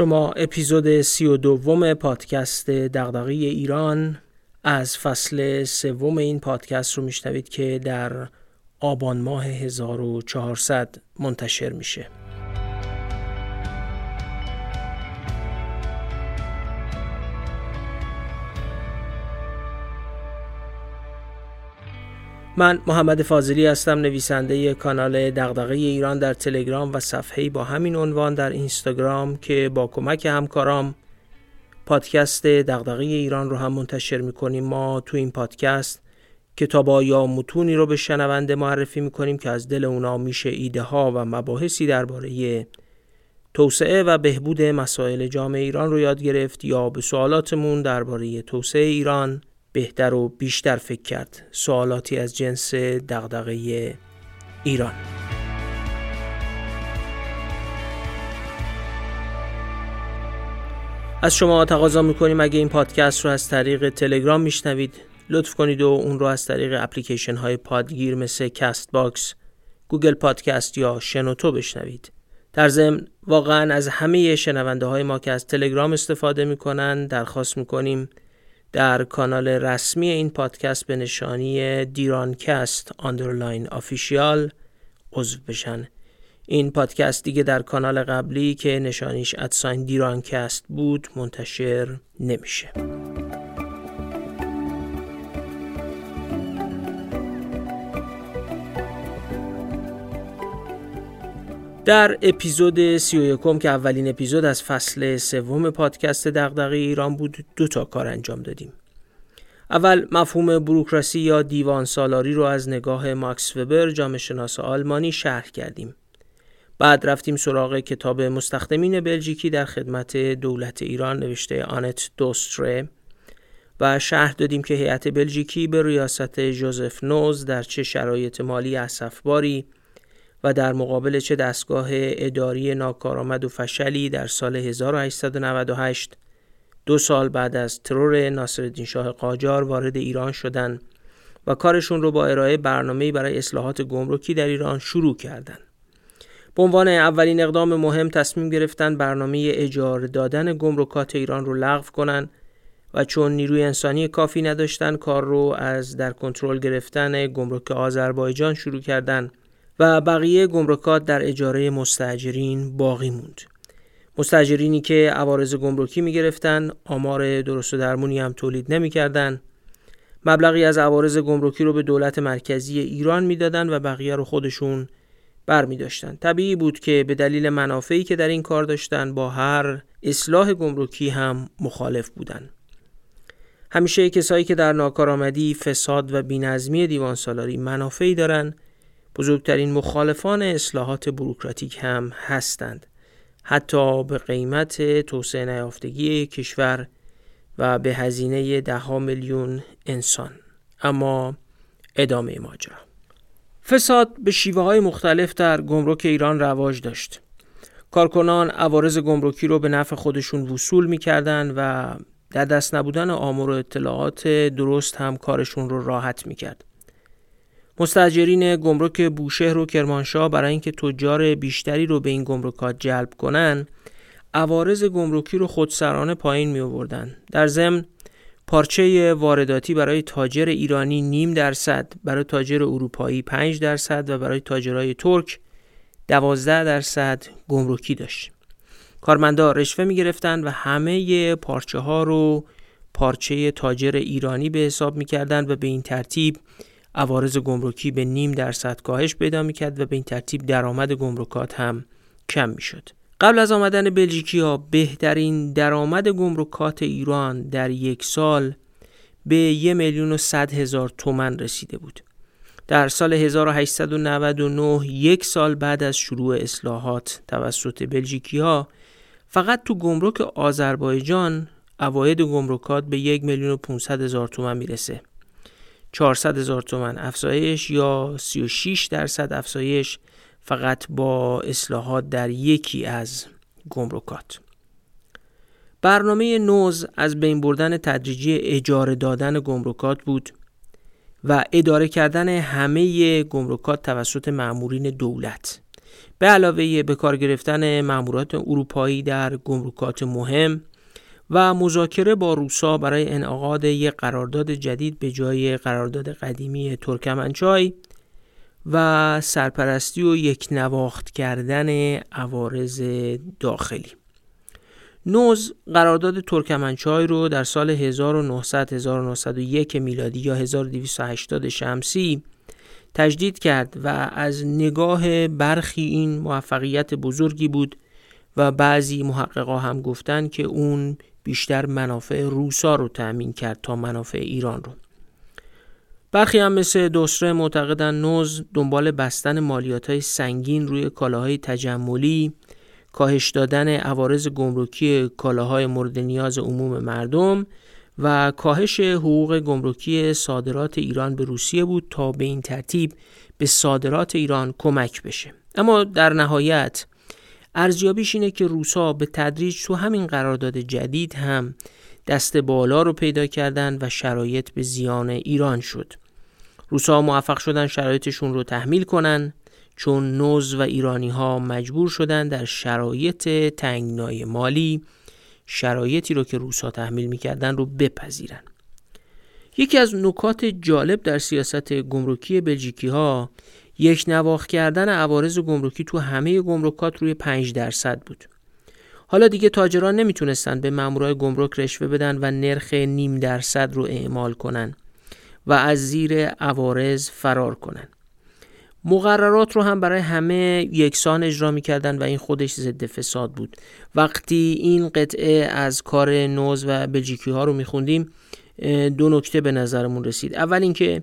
شما اپیزود سی و دوم پادکست دغدغه ایران از فصل سوم این پادکست رو میشنوید که در آبان ماه 1400 منتشر میشه. من محمد فاضلی هستم نویسنده کانال دغدغه ایران در تلگرام و صفحه‌ای با همین عنوان در اینستاگرام که با کمک همکارام پادکست دغدغه ایران رو هم منتشر می‌کنیم. ما تو این پادکست کتابا یا متونی رو به شنونده معرفی می‌کنیم که از دل اونا میشه ایده ها و مباحثی درباره توسعه و بهبود مسائل جامعه ایران رو یاد گرفت یا به سوالاتمون درباره توسعه ایران بهتر و بیشتر فکر کرد سوالاتی از جنس دغدغه ایران از شما تقاضا می‌کنیم اگه این پادکست رو از طریق تلگرام میشنوید لطف کنید و اون رو از طریق اپلیکیشن های پادگیر مثل کست باکس، گوگل پادکست یا شنوتو بشنوید. در ضمن واقعا از همه شنونده های ما که از تلگرام استفاده می‌کنن درخواست می‌کنیم در کانال رسمی این پادکست به نشانی دیرانکست underline official عضو بشن. این پادکست دیگه در کانال قبلی که نشانیش ادساین دیرانکست بود منتشر نمیشه. در اپیزود سی و یکم که اولین اپیزود از فصل سوم پادکست دغدغه ایران بود دو تا کار انجام دادیم. اول مفهوم بروکراسی یا دیوان سالاری رو از نگاه ماکس وبر جامعه شناس آلمانی شرح کردیم. بعد رفتیم سراغ کتاب مستخدمین بلژیکی در خدمت دولت ایران نوشته آنت دوستره. و شرح دادیم که هیئت بلژیکی به ریاست جوزف نوز در چه شرایط مالی اسفباری و در مقابل چه دستگاه اداری ناکارآمد و فشلی در سال 1898 دو سال بعد از ترور ناصرالدین شاه قاجار وارد ایران شدند و کارشون رو با ارائه برنامه‌ای برای اصلاحات گمرکی در ایران شروع کردند. به عنوان اولین اقدام مهم تصمیم گرفتن برنامه اجاره دادن گمرکات ایران رو لغو کنند و چون نیروی انسانی کافی نداشتن کار رو از در کنترل گرفتن گمرک آذربایجان شروع کردند و بقیه گمرکات در اجاره مستاجرین باقی موند. مستاجرینی که عوارض گمرکی می گرفتن آمار درست و درمونی هم تولید نمی کردن. مبلغی از عوارض گمرکی رو به دولت مرکزی ایران می‌دادن و بقیه رو خودشون بر می داشتن. طبیعی بود که به دلیل منافعی که در این کار داشتن با هر اصلاح گمرکی هم مخالف بودن. همیشه کسایی که در ناکارآمدی، فساد و بینظمی دیوان سالاری منافعی دارند بزرگترین مخالفان اصلاحات بروکراتیک هم هستند. حتی به قیمت توسعه نیافتگی کشور و به هزینه ده میلیون انسان. اما ادامه ماجرا. فساد به شیوه های مختلف در گمرک ایران رواج داشت. کارکنان عوارض گمرکی رو به نفع خودشون وصول می‌کردند و در دست نبودن آمار و اطلاعات درست هم کارشون رو راحت می‌کرد. مستجرین گمرک بوشهر و کرمانشاه برای اینکه تجار بیشتری رو به این گمرکات جلب کنن عوارض گمرکی رو خودسرانه پایین می آوردن در ضمن پارچه وارداتی برای تاجر ایرانی نیم درصد برای تاجر اروپایی 5 درصد و برای تاجرای ترک 12 درصد گمرکی داشت. کارمندا رشوه می گرفتن و همه پارچه ها رو پارچه تاجر ایرانی به حساب می کردن و به این ترتیب عوارض گمرکی به نیم درصد کاهش پیدا می‌کرد و به این ترتیب درآمد گمرکات هم کم می‌شد. قبل از آمدن بلژیکی ها بهترین درآمد گمرکات ایران در یک سال به یک میلیون و صد هزار تومن رسیده بود. در سال 1899 یک سال بعد از شروع اصلاحات توسط بلژیکی ها فقط تو گمرک آذربایجان اواید گمرکات به یک میلیون و 500 هزار تومن می‌رسه 400 هزار تومن افزایش یا 36 درصد افزایش فقط با اصلاحات در یکی از گمرکات. برنامه نوز از بین بردن تدریجی اجاره دادن گمرکات بود و اداره کردن همه گمرکات توسط مأمورین دولت. به علاوه به کار گرفتن مامورات اروپایی در گمرکات مهم و مذاکره با روسا برای انعقاد یک قرارداد جدید به جای قرارداد قدیمی ترکمنچای و سرپرستی و یک نواخت کردن عوارض داخلی. نوز قرارداد ترکمنچای رو در سال 1900 1901 میلادی یا 1280 شمسی تجدید کرد و از نگاه برخی این موفقیت بزرگی بود و بعضی محققا هم گفتن که اون بیشتر منافع روسا رو تأمین کرد تا منافع ایران رو. برخی هم مثل دوسره معتقدن نوز دنبال بستن مالیات های سنگین روی کالاهای تجملی کاهش دادن عوارض گمرکی کالاهای مورد نیاز عموم مردم و کاهش حقوق گمرکی صادرات ایران به روسیه بود تا به این ترتیب به صادرات ایران کمک بشه. اما در نهایت ارزیابیش اینه که روسا به تدریج تو همین قرارداد جدید هم دست بالا رو پیدا کردن و شرایط به زیان ایران شد. روسا موفق شدن شرایطشون رو تحمیل کنن چون نوز و ایرانی ها مجبور شدن در شرایط تنگنای مالی شرایطی رو که روسا تحمیل می‌کردن رو بپذیرن. یکی از نکات جالب در سیاست گمرکی بلژیکی ها یک نواخ کردن عوارض گمرکی تو همه گمرکات روی 5 درصد بود. حالا دیگه تاجران نمی‌تونستن به مامورای گمرک رشوه بدن و نرخ نیم درصد رو اعمال کنن و از زیر عوارض فرار کنن. مقررات رو هم برای همه یکسان اجرا می‌کردن و این خودش ضد فساد بود. وقتی این قطعه از کار نوز و بلژیکی ها رو میخوندیم دو نکته به نظرمون رسید. اول اینکه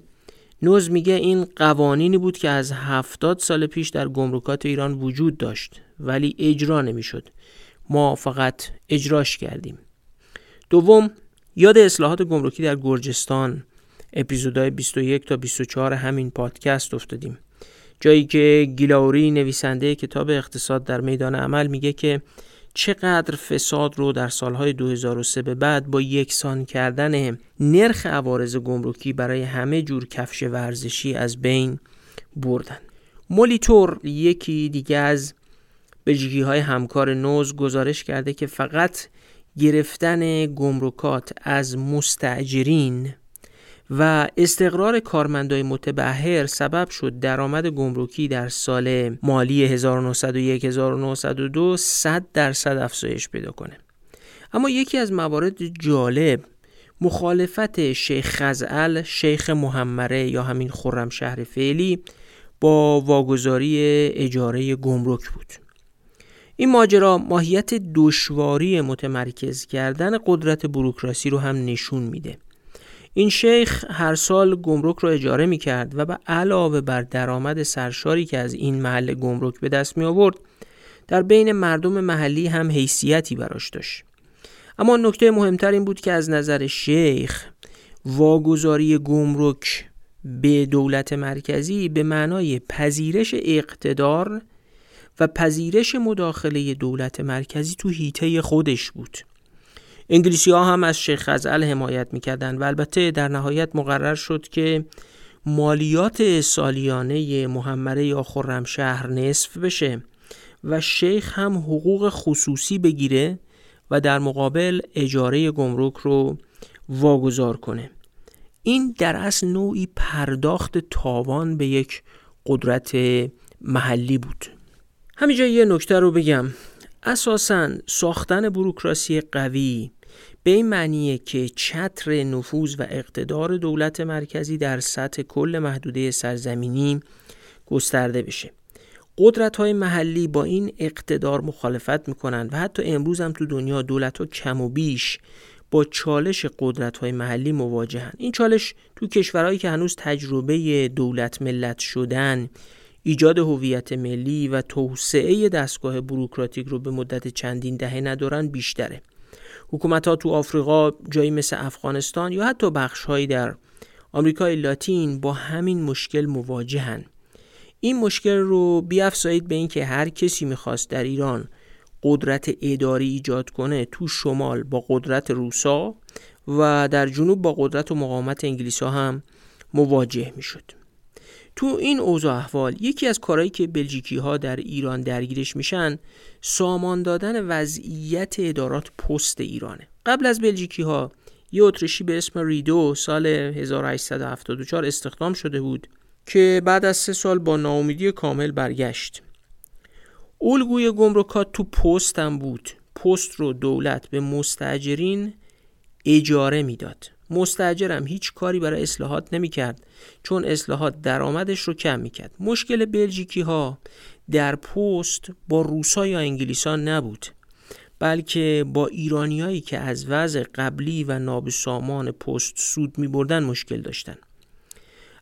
نوز میگه این قوانینی بود که از هفتاد سال پیش در گمرکات ایران وجود داشت ولی اجرا نمی‌شد. ما فقط اجراش کردیم. دوم یاد اصلاحات گمرکی در گرجستان. اپیزودهای 21 تا 24 همین پادکست افتادیم. جایی که گیلاوری نویسنده کتاب اقتصاد در میدان عمل میگه که چقدر فساد رو در سالهای 2003 به بعد با یکسان کردن نرخ عوارض گمرکی برای همه جور کفش ورزشی از بین بردن. مولیتور یکی دیگه از بجگی های همکار نوز گزارش کرده که فقط گرفتن گمرکات از مستعجرین و استقرار کارمندای متبهر سبب شد درآمد گمرکی در سال مالی 1901-1902 100 درصد افزایش پیدا کنه. اما یکی از موارد جالب مخالفت شیخ خزعل شیخ محمره یا همین خرم شهر فعلی با واگذاری اجاره گمرک بود. این ماجرا ماهیت دشواری متمرکز کردن قدرت بروکراسی رو هم نشون میده. این شیخ هر سال گمرک رو اجاره می کرد و به علاوه بر درآمد سرشاری که از این محل گمرک به دست می آورد در بین مردم محلی هم حیثیتی براش داشت. اما نکته مهمتر این بود که از نظر شیخ واگذاری گمرک به دولت مرکزی به معنای پذیرش اقتدار و پذیرش مداخله دولت مرکزی تو هیته خودش بود. انگلیسی ها هم از شیخ خزعل حمایت می‌کردن و البته در نهایت مقرر شد که مالیات سالیانه محمره یا شهر نصف بشه و شیخ هم حقوق خصوصی بگیره و در مقابل اجاره گمرک رو واگذار کنه. این در اصل نوعی پرداخت تاوان به یک قدرت محلی بود. همینجا یه نکته رو بگم. اساسا ساختن بروکراسی قوی به این معنیه که چتر نفوذ و اقتدار دولت مرکزی در سطح کل محدوده سرزمینی گسترده بشه. قدرت های محلی با این اقتدار مخالفت می‌کنن و حتی امروز هم تو دنیا دولت ها کم و بیش با چالش قدرت های محلی مواجهن این چالش تو کشورهایی که هنوز تجربه دولت ملت شدن ایجاد هویت ملی و توسعه دستگاه بروکراتیک رو به مدت چندین دهه ندارن بیشتره. حکومت ها تو آفریقا جایی مثل افغانستان یا حتی بخش هایی در آمریکای لاتین با همین مشکل مواجهن. این مشکل رو بیافزایید به اینکه هر کسی می‌خواست در ایران قدرت اداری ایجاد کنه تو شمال با قدرت روسا و در جنوب با قدرت و مقاومت انگلیس هم مواجه می‌شد. تو این اوضاع احوال یکی از کارهایی که بلژیکی ها در ایران درگیرش میشن سامان دادن وضعیت ادارات پست ایرانه. قبل از بلژیکی ها یه اتریشی به اسم ریدو سال 1874 استخدام شده بود که بعد از سه سال با ناامیدی کامل برگشت. الگوی گمرکات تو پست هم بود. پست رو دولت به مستجرین اجاره می‌داد. مستجرم هیچ کاری برای اصلاحات نمی‌کرد چون اصلاحات درآمدش رو کم می‌کرد مشکل بلژیکی ها در پست با روسا یا انگلیسان نبود بلکه با ایرانیایی که از وضع قبلی و نابسامان پست سود می بردن مشکل داشتند.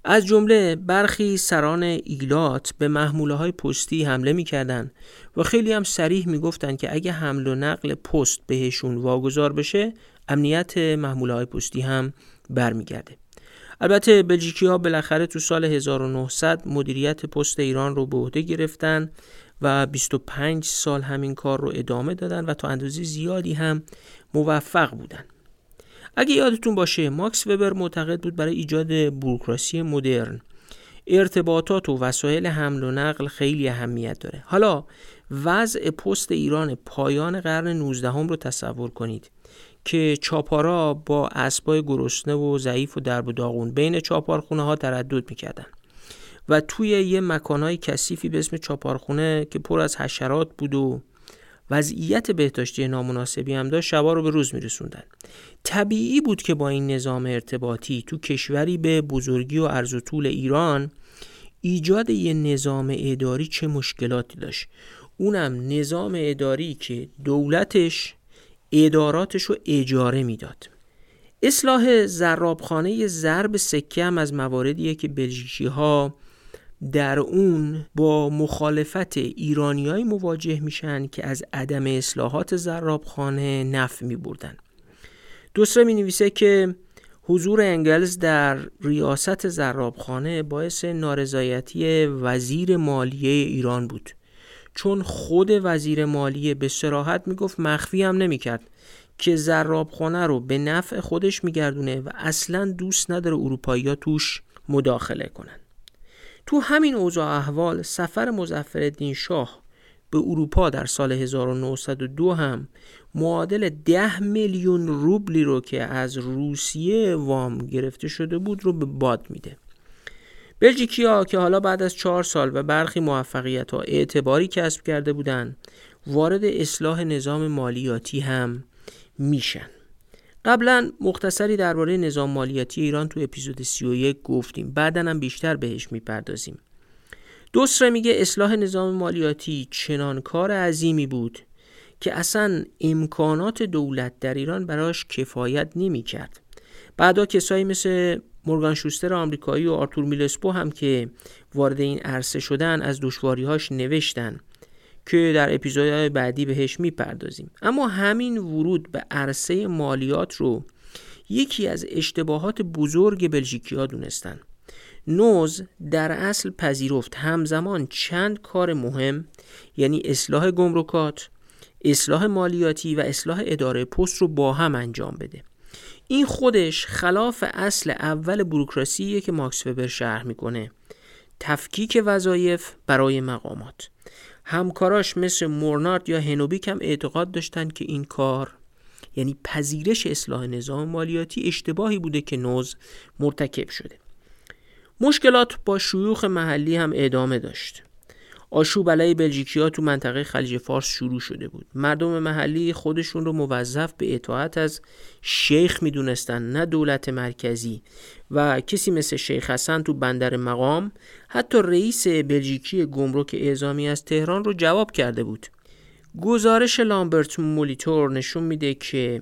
از جمله برخی سران ایلات به محموله های پستی حمله می‌کردند و خیلی هم سریح می‌گفتند که اگه حمل و نقل پست بهشون واگذار بشه امنیت محموله های پستی هم برمیگرده. البته بلژیکی ها بالاخره تو سال 1900 مدیریت پست ایران رو به عهده گرفتن و 25 سال همین کار رو ادامه دادن و تا اندازه زیادی هم موفق بودن. اگه یادتون باشه ماکس وبر معتقد بود برای ایجاد بوروکراسی مدرن ارتباطات و وسایل حمل و نقل خیلی اهمیت داره. حالا وضع پست ایران پایان قرن 19 هم رو تصور کنید. که چاپارا با اسبای گرسنه و ضعیف و درب و داغون بین چاپارخونه ها تردد می‌کردن و توی یه مکانهای کثیفی به اسم چاپارخونه که پر از حشرات بود و وضعیت بهداشتی نامناسبی هم داشت شبا رو به روز میرسوندن. طبیعی بود که با این نظام ارتباطی تو کشوری به بزرگی و عرض و طول ایران ایجاد یه نظام اداری چه مشکلاتی داشت. اونم نظام اداری که دولتش اداراتش رو اجاره می‌داد. اصلاح زرابخانه ضرب سکه هم از مواردیه که بلژیکی ها در اون با مخالفت ایرانیایی مواجه میشن که از عدم اصلاحات زرابخانه نف می بردن دوسره می نویسه که حضور انگلز در ریاست زرابخانه باعث نارضایتی وزیر مالیه ایران بود. چون خود وزیر مالیه به سراحت می‌گفت مخفی هم نمی‌کرد که زرابخانه رو به نفع خودش میگردونه و اصلا دوست نداره اروپایی توش مداخله کنن. تو همین اوضاع احوال سفر مزفر شاه به اروپا در سال 1902 هم معادل 10 میلیون روبلی رو که از روسیه وام گرفته شده بود رو به باد میده. بلژیکیا که حالا بعد از چهار سال و برخی موفقیت ها اعتباری کسب کرده بودند وارد اصلاح نظام مالیاتی هم میشن. قبلا مختصری درباره نظام مالیاتی ایران تو اپیزود 31 گفتیم. بعدا هم بیشتر بهش می‌پردازیم. دوسره میگه اصلاح نظام مالیاتی چنان کار عظیمی بود که اصلا امکانات دولت در ایران براش کفایت نمی کرد بعدا کسایی مثل مورگان شوستر آمریکایی و آرتور میلسپو هم که وارد این عرصه شدن از دشواریهاش نوشتن که در اپیزودهای بعدی بهش می‌پردازیم. اما همین ورود به عرصه مالیات رو یکی از اشتباهات بزرگ بلژیکی ها دونستن. نوز در اصل پذیرفت همزمان چند کار مهم یعنی اصلاح گمرکات اصلاح مالیاتی و اصلاح اداره پست رو با هم انجام بده. این خودش خلاف اصل اول بروکراسیه که ماکس وبر شرح می‌کنه. تفکیک وظایف برای مقامات. همکاراش مثل مورنارد یا هنوبیک هم اعتقاد داشتند که این کار یعنی پذیرش اصلاح نظام مالیاتی اشتباهی بوده که نوز مرتکب شده. مشکلات با شیوخ محلی هم ادامه داشت. آشوب علیه بلژیکیا تو منطقه خلیج فارس شروع شده بود. مردم محلی خودشون رو موظف به اطاعت از شیخ می‌دونستن نه دولت مرکزی. و کسی مثل شیخ حسن تو بندر مقام حتی رئیس بلژیکی گمرک اعزامی از تهران رو جواب کرده بود. گزارش لامبرت مولیتور نشون میده که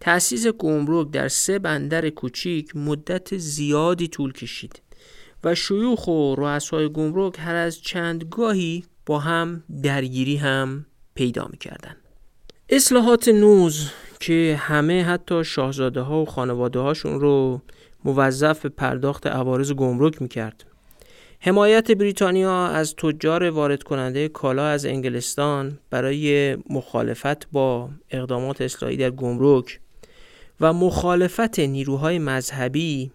تأسیس گمرک در سه بندر کوچیک مدت زیادی طول کشید. و شیوخ و رؤسای گمرک هر از چند گاهی با هم درگیری هم پیدا می‌کردن اصلاحات نوز که همه حتی شاهزاده ها و خانواده هاشون رو موظف به پرداخت عوارض گمرک می‌کرد. حمایت بریتانیا از تجار وارد کننده کالا از انگلستان برای مخالفت با اقدامات اصلاحی در گمرک و مخالفت نیروهای مذهبی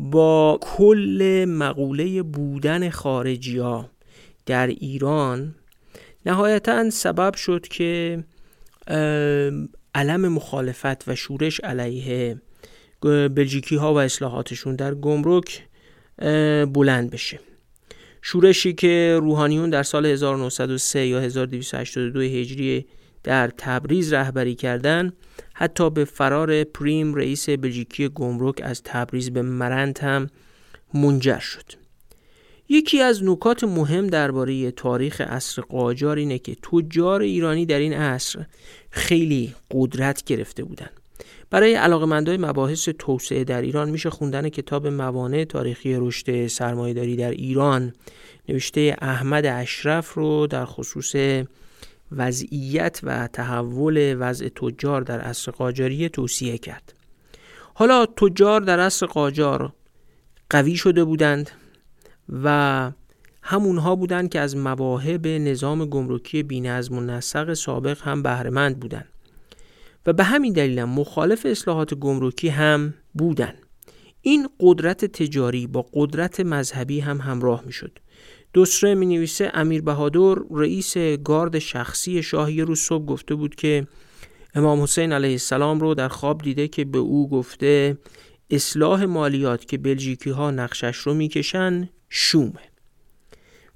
با کل مقوله بودن خارجی ها در ایران نهایتا سبب شد که علم مخالفت و شورش علیه بلژیکی ها و اصلاحاتشون در گمرک بلند بشه. شورشی که روحانیون در سال 1903 یا 1282 هجری در تبریز رهبری کردند حتی به فرار پریم رئیس بلژیکی گمرک از تبریز به مرند هم منجر شد یکی از نکات مهم درباره تاریخ عصر قاجار اینه که تجار ایرانی در این عصر خیلی قدرت گرفته بودند. برای علاقمندای مباحث توسعه در ایران میشه خوندن کتاب موانع تاریخی رشد سرمایهداری در ایران نوشته احمد اشرف رو در خصوص وضعیت و تحول وضع تجار در عصر قاجاری توصیه کرد. حالا تجار در عصر قاجار قوی شده بودند و همونها بودند که از مواهب نظام گمرکی بینظم و نسق سابق هم بهرهمند بودند و به همین دلیل مخالف اصلاحات گمرکی هم بودند. این قدرت تجاری با قدرت مذهبی هم همراه می شد دوسره می نویسه امیر بهادر رئیس گارد شخصی شاهی روز صبح گفته بود که امام حسین علیه السلام رو در خواب دیده که به او گفته اصلاح مالیات که بلژیکی ها نقشش رو می‌کشن شومه.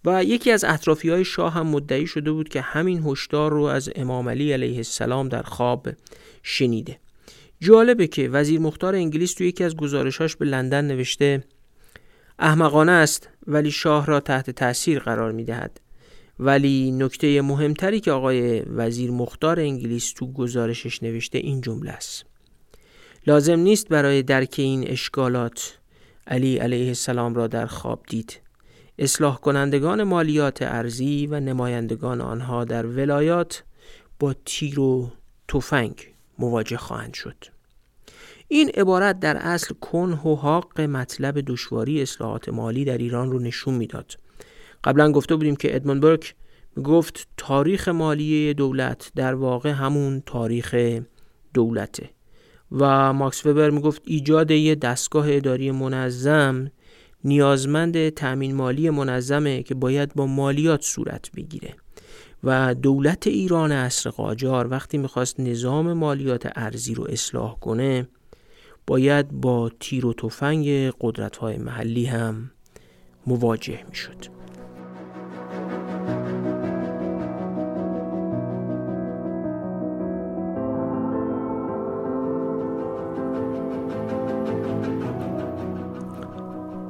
و یکی از اطرافی های شاه هم مدعی شده بود که همین هشدار رو از امام علی علیه السلام در خواب شنیده. جالبه که وزیر مختار انگلیس توی یکی از گزارشاش به لندن نوشته احمقانه است ولی شاه را تحت تاثیر قرار می دهد. ولی نکته مهمتری که آقای وزیر مختار انگلیس تو گزارشش نوشته این جمله است. لازم نیست برای درک این اشکالات علی علیه السلام را در خواب دید. اصلاح کنندگان مالیات ارزی و نمایندگان آنها در ولایات با تیر و تفنگ مواجه خواهند شد. این عبارت در اصل کنه و حاق مطلب دشواری اصلاحات مالی در ایران رو نشون می‌داد. قبلا گفته بودیم که ادمون برک گفت تاریخ مالی دولت در واقع همون تاریخ دولته. و ماکس وبر می‌گفت ایجاد یه دستگاه اداری منظم نیازمند تأمین مالی منظمه که باید با مالیات صورت بگیره. و دولت ایران عصر قاجار وقتی می‌خواست نظام مالیات ارزی رو اصلاح کنه باید با تیر و تفنگ قدرت های محلی هم مواجه می شد.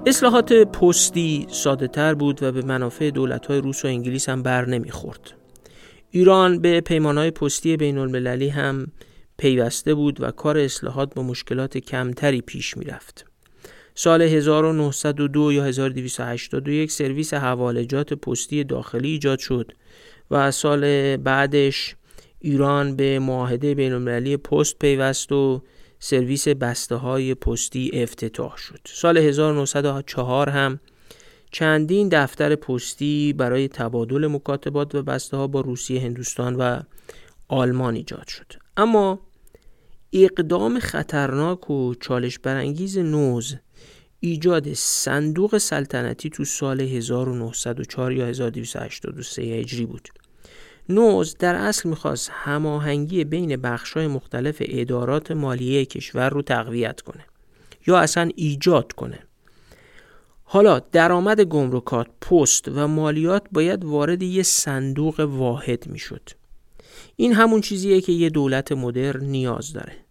اصلاحات پستی ساده تر بود و به منافع دولت های روس و انگلیس هم بر نمی‌خورد. ایران به پیمان های پستی بین المللی هم پیوسته بود و کار اصلاحات با مشکلات کمتری پیش می‌رفت. سال 1902 یا 1281 سرویس حوالجات پستی داخلی ایجاد شد و سال بعدش ایران به معاهده بین المللی پست پیوست و سرویس بسته های پستی افتتاح شد. سال 1904 هم چندین دفتر پستی برای تبادل مکاتبات و بسته ها با روسیه، هندوستان و آلمان ایجاد شد. اما اقدام خطرناک و چالش برانگیز نوز ایجاد صندوق سلطنتی تو سال 1904 یا 1283 هجری بود. نوز در اصل می‌خواست هماهنگی بین بخشای مختلف ادارات مالیه کشور رو تقویت کنه یا اصلا ایجاد کنه. حالا درآمد گمرکات، پست و مالیات باید وارد یه صندوق واحد می‌شد. این همون چیزیه که یه دولت مدرن نیاز داره.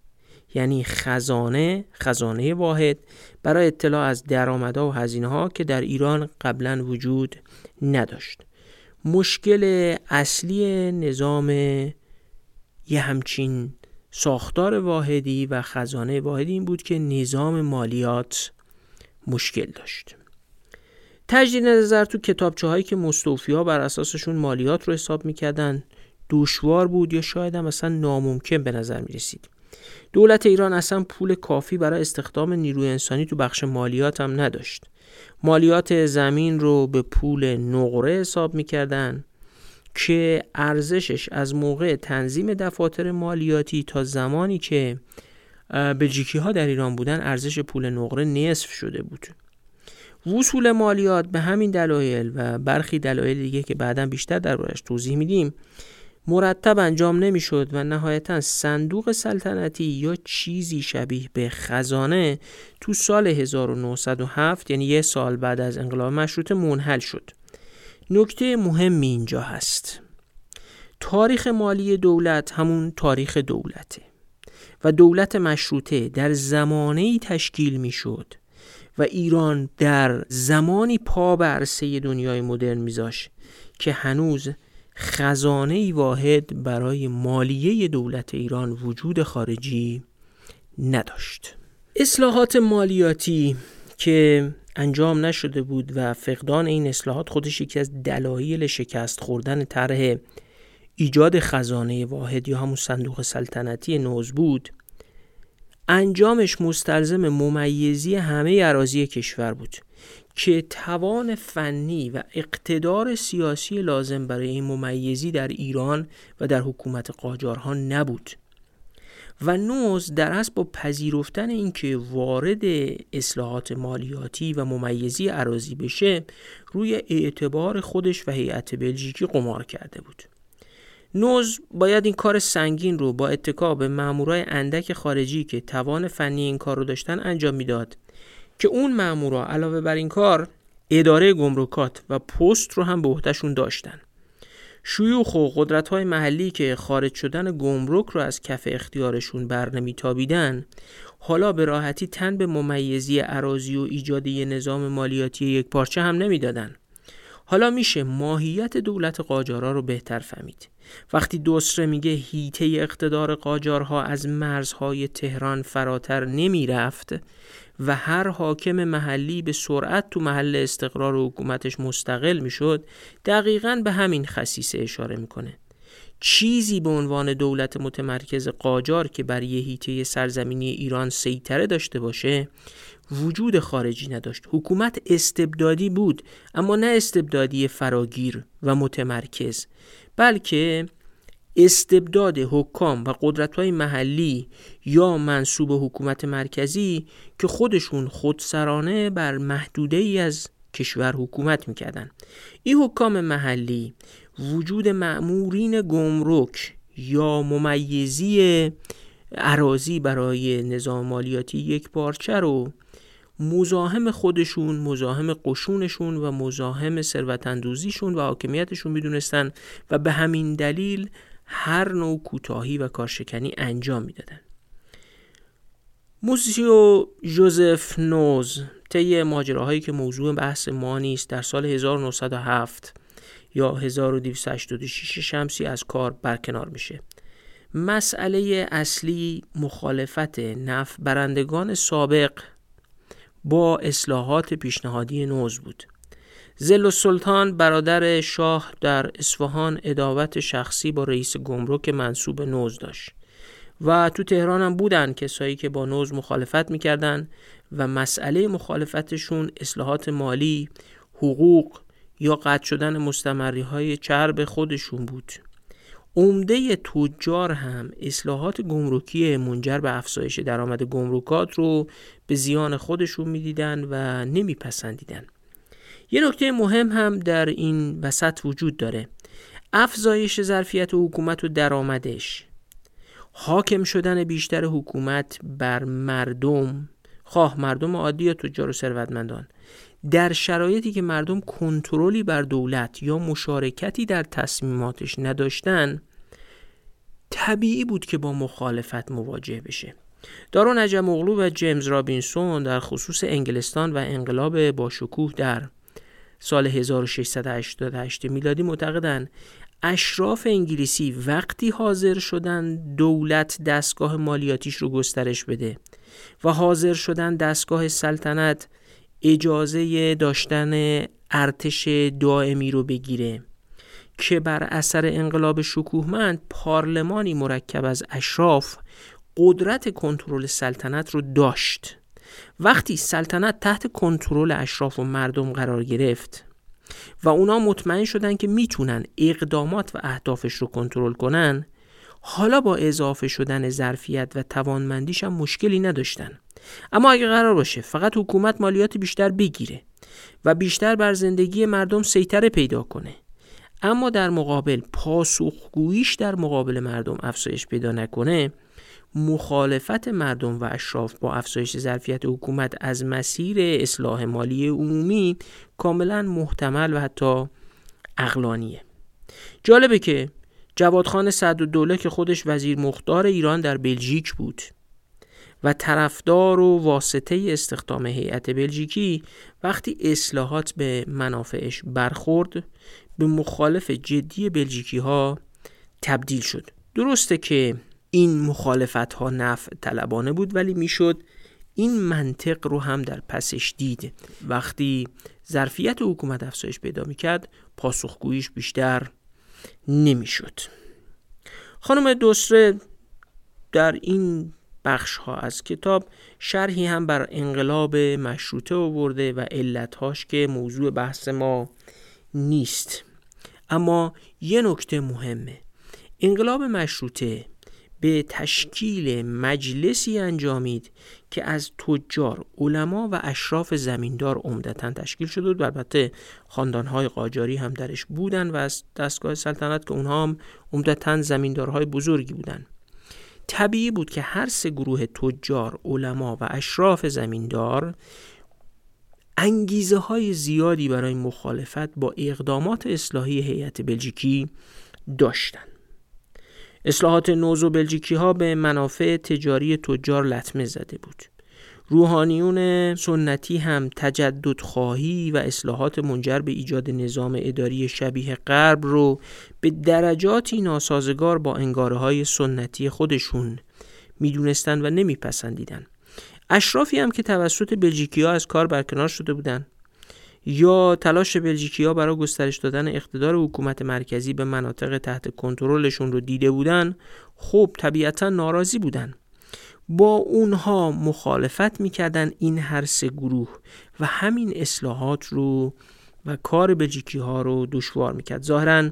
یعنی خزانه خزانه واحد برای اطلاع از درآمدها و هزینه ها که در ایران قبلا وجود نداشت. مشکل اصلی نظام یه همچین ساختار واحدی و خزانه واحدی این بود که نظام مالیات مشکل داشت. تجدید نظر تو کتابچه هایی که مستوفی ها بر اساسشون مالیات رو حساب می‌کردن دشوار بود یا شاید هم اصلا ناممکن به نظر می رسید دولت ایران اصلا پول کافی برای استخدام نیروی انسانی تو بخش مالیات هم نداشت. مالیات زمین رو به پول نقره حساب می‌کردن که ارزشش از موقع تنظیم دفاتر مالیاتی تا زمانی که بلژیکی ها در ایران بودن ارزش پول نقره نصف شده بود. وصول مالیات به همین دلایل و برخی دلایل دیگه که بعدا بیشتر دربارش توضیح میدیم مرتب انجام نمی‌شد و نهایتا صندوق سلطنتی یا چیزی شبیه به خزانه تو سال 1907 یعنی یه سال بعد از انقلاب مشروطه منحل شد. نکته مهمی اینجا هست. تاریخ مالی دولت همون تاریخ دولته و دولت مشروطه در زمانی تشکیل می شد و ایران در زمانی پا به عرصه دنیای مدرن میذاش که هنوز خزانه واحد برای مالیه دولت ایران وجود خارجی نداشت. اصلاحات مالیاتی که انجام نشده بود و فقدان این اصلاحات خودش یکی از دلایل شکست خوردن طرح ایجاد خزانه واحد یا همون صندوق سلطنتی نوز بود انجامش مستلزم ممیزی همه اراضی کشور بود. که توان فنی و اقتدار سیاسی لازم برای این ممیزی در ایران و در حکومت قاجارها نبود و نوز در اصل با پذیرفتن اینکه وارد اصلاحات مالیاتی و ممیزی عراضی بشه روی اعتبار خودش و هیئت بلژیکی قمار کرده بود. نوز باید این کار سنگین رو با اتکا به مامورای اندک خارجی که توان فنی این کار رو داشتن انجام می‌داد. که اون مامورا علاوه بر این کار اداره گمرکات و پست رو هم به عهدهشون داشتن. شیوخ و قدرت های محلی که خارج شدن گمرک رو از کف اختیارشون بر نمیتابیدن حالا به راحتی تن به ممیزی عراضی و ایجاد نظام مالیاتی یک پارچه هم نمی‌دادن. حالا میشه ماهیت دولت قاجارا رو بهتر فهمید. وقتی دوسره میگه هیته اقتدار قاجارها از مرزهای تهران فراتر نمی‌رفت و هر حاکم محلی به سرعت تو محل استقرار حکومتش مستقل می‌شد دقیقا به همین خصیصه اشاره می‌کنه. چیزی به عنوان دولت متمرکز قاجار که بر یه هیته سرزمینی ایران سیطره داشته باشه وجود خارجی نداشت. حکومت استبدادی بود اما نه استبدادی فراگیر و متمرکز بلکه استبداد حکام و قدرت های محلی یا منصوب حکومت مرکزی که خودشون خودسرانه بر محدوده ای از کشور حکومت می‌کردن. این حکام محلی وجود معمورین گمرک یا ممیزی عراضی برای نظام مالیاتی یک پارچه رو مزاحم خودشون مزاحم قشونشون و مزاحم ثروتاندوزیشون و حاکمیتشون می‌دونستن و به همین دلیل هر نوع کوتاهی و کارشکنی انجام می‌دادن. موسیو جوزف نوز طی ماجراهایی که موضوع بحث ما نیست در سال 1907 یا 1286 شمسی از کار برکنار میشه. مسئله اصلی مخالفت نف برندگان سابق با اصلاحات پیشنهادی نوز بود. زل سلطان برادر شاه در اصفهان اداوت شخصی با رئیس گمرک منصوب نوز داشت و تو تهران هم بودن کسایی که با نوز مخالفت می‌کردن و مسئله مخالفتشون اصلاحات مالی، حقوق یا قطع شدن مستمری های چرب خودشون بود. عمده تجار هم اصلاحات گمرکی منجر به افزایش درآمد گمرکات رو به زیان خودشون می‌دیدن و نمیپسندیدن. یه نکته مهم هم در این وسط وجود داره. افزایش ظرفیت حکومت و درآمدش. حاکم شدن بیشتر حکومت بر مردم. خواه مردم عادی یا تجار و ثروتمندان. در شرایطی که مردم کنترلی بر دولت یا مشارکتی در تصمیماتش نداشتن طبیعی بود که با مخالفت مواجه بشه. دارون نجم اغلو و جیمز رابینسون در خصوص انگلستان و انقلاب با شکوه در سال 1688 میلادی معتقدند اشراف انگلیسی وقتی حاضر شدن دولت دستگاه مالیاتیش رو گسترش بده و حاضر شدن دستگاه سلطنت اجازه داشتن ارتش دائمی رو بگیره که بر اثر انقلاب شکوهمند پارلمانی مرکب از اشراف قدرت کنترل سلطنت رو داشت. وقتی سلطنت تحت کنترل اشراف و مردم قرار گرفت و اونا مطمئن شدن که می‌تونن اقدامات و اهدافش رو کنترل کنن حالا با اضافه شدن ظرفیت و توانمندیش هم مشکلی نداشتن. اما اگه قرار باشه فقط حکومت مالیات بیشتر بگیره و بیشتر بر زندگی مردم سیطره پیدا کنه. اما در مقابل پاسخگوییش در مقابل مردم افزایش پیدا نکنه مخالفت مردم و اشراف با افزایش ظرفیت حکومت از مسیر اصلاح مالی عمومی کاملا محتمل و حتی اقلانیه جالبه که جوادخان دوله که خودش وزیر مختار ایران در بلژیک بود و طرفدار و واسطه استخدام هیئت بلژیکی وقتی اصلاحات به منافعش برخورد به مخالف جدی بلژیکی ها تبدیل شد. درسته که این مخالفت ها نفع طلبانه بود ولی می‌شد این منطق رو هم در پسش دید. وقتی ظرفیت حکومت افزایش پیدا می‌کرد پاسخگوییش بیشتر نمی‌شد. خانم دوسره در این بخش ها از کتاب شرحی هم بر انقلاب مشروطه آورده و علتهاش که موضوع بحث ما نیست. اما یه نکته مهمه. انقلاب مشروطه به تشکیل مجلسی انجامید که از تجار، علما و اشراف زمیندار عمدتا تشکیل شده بود البته خاندانهای قاجاری هم درش بودن و از دستگاه سلطنت که اونها هم عمدتا زمیندارهای بزرگی بودن طبیعی بود که هر سه گروه تجار، علما و اشراف زمیندار انگیزه های زیادی برای مخالفت با اقدامات اصلاحی هیئت بلژیکی داشتند. اصلاحات نوز و بلژیکی ها به منافع تجاری تجار لطمه زده بود. روحانیون سنتی هم تجدد خواهی و اصلاحات منجر به ایجاد نظام اداری شبیه غرب رو به درجاتی ناسازگار با انگاره های سنتی خودشون می‌دونستن و نمیپسندیدن. اشرافی هم که توسط بلژیکی ها از کار برکنار شده بودند یا تلاش بلژیکی ها برای گسترش دادن اقتدار حکومت مرکزی به مناطق تحت کنترلشون رو دیده بودن خب طبیعتا ناراضی بودن. با اونها مخالفت می‌کردن این هر سه گروه و همین اصلاحات رو و کار بلژیکی ها رو دشوار می‌کرد. ظاهرا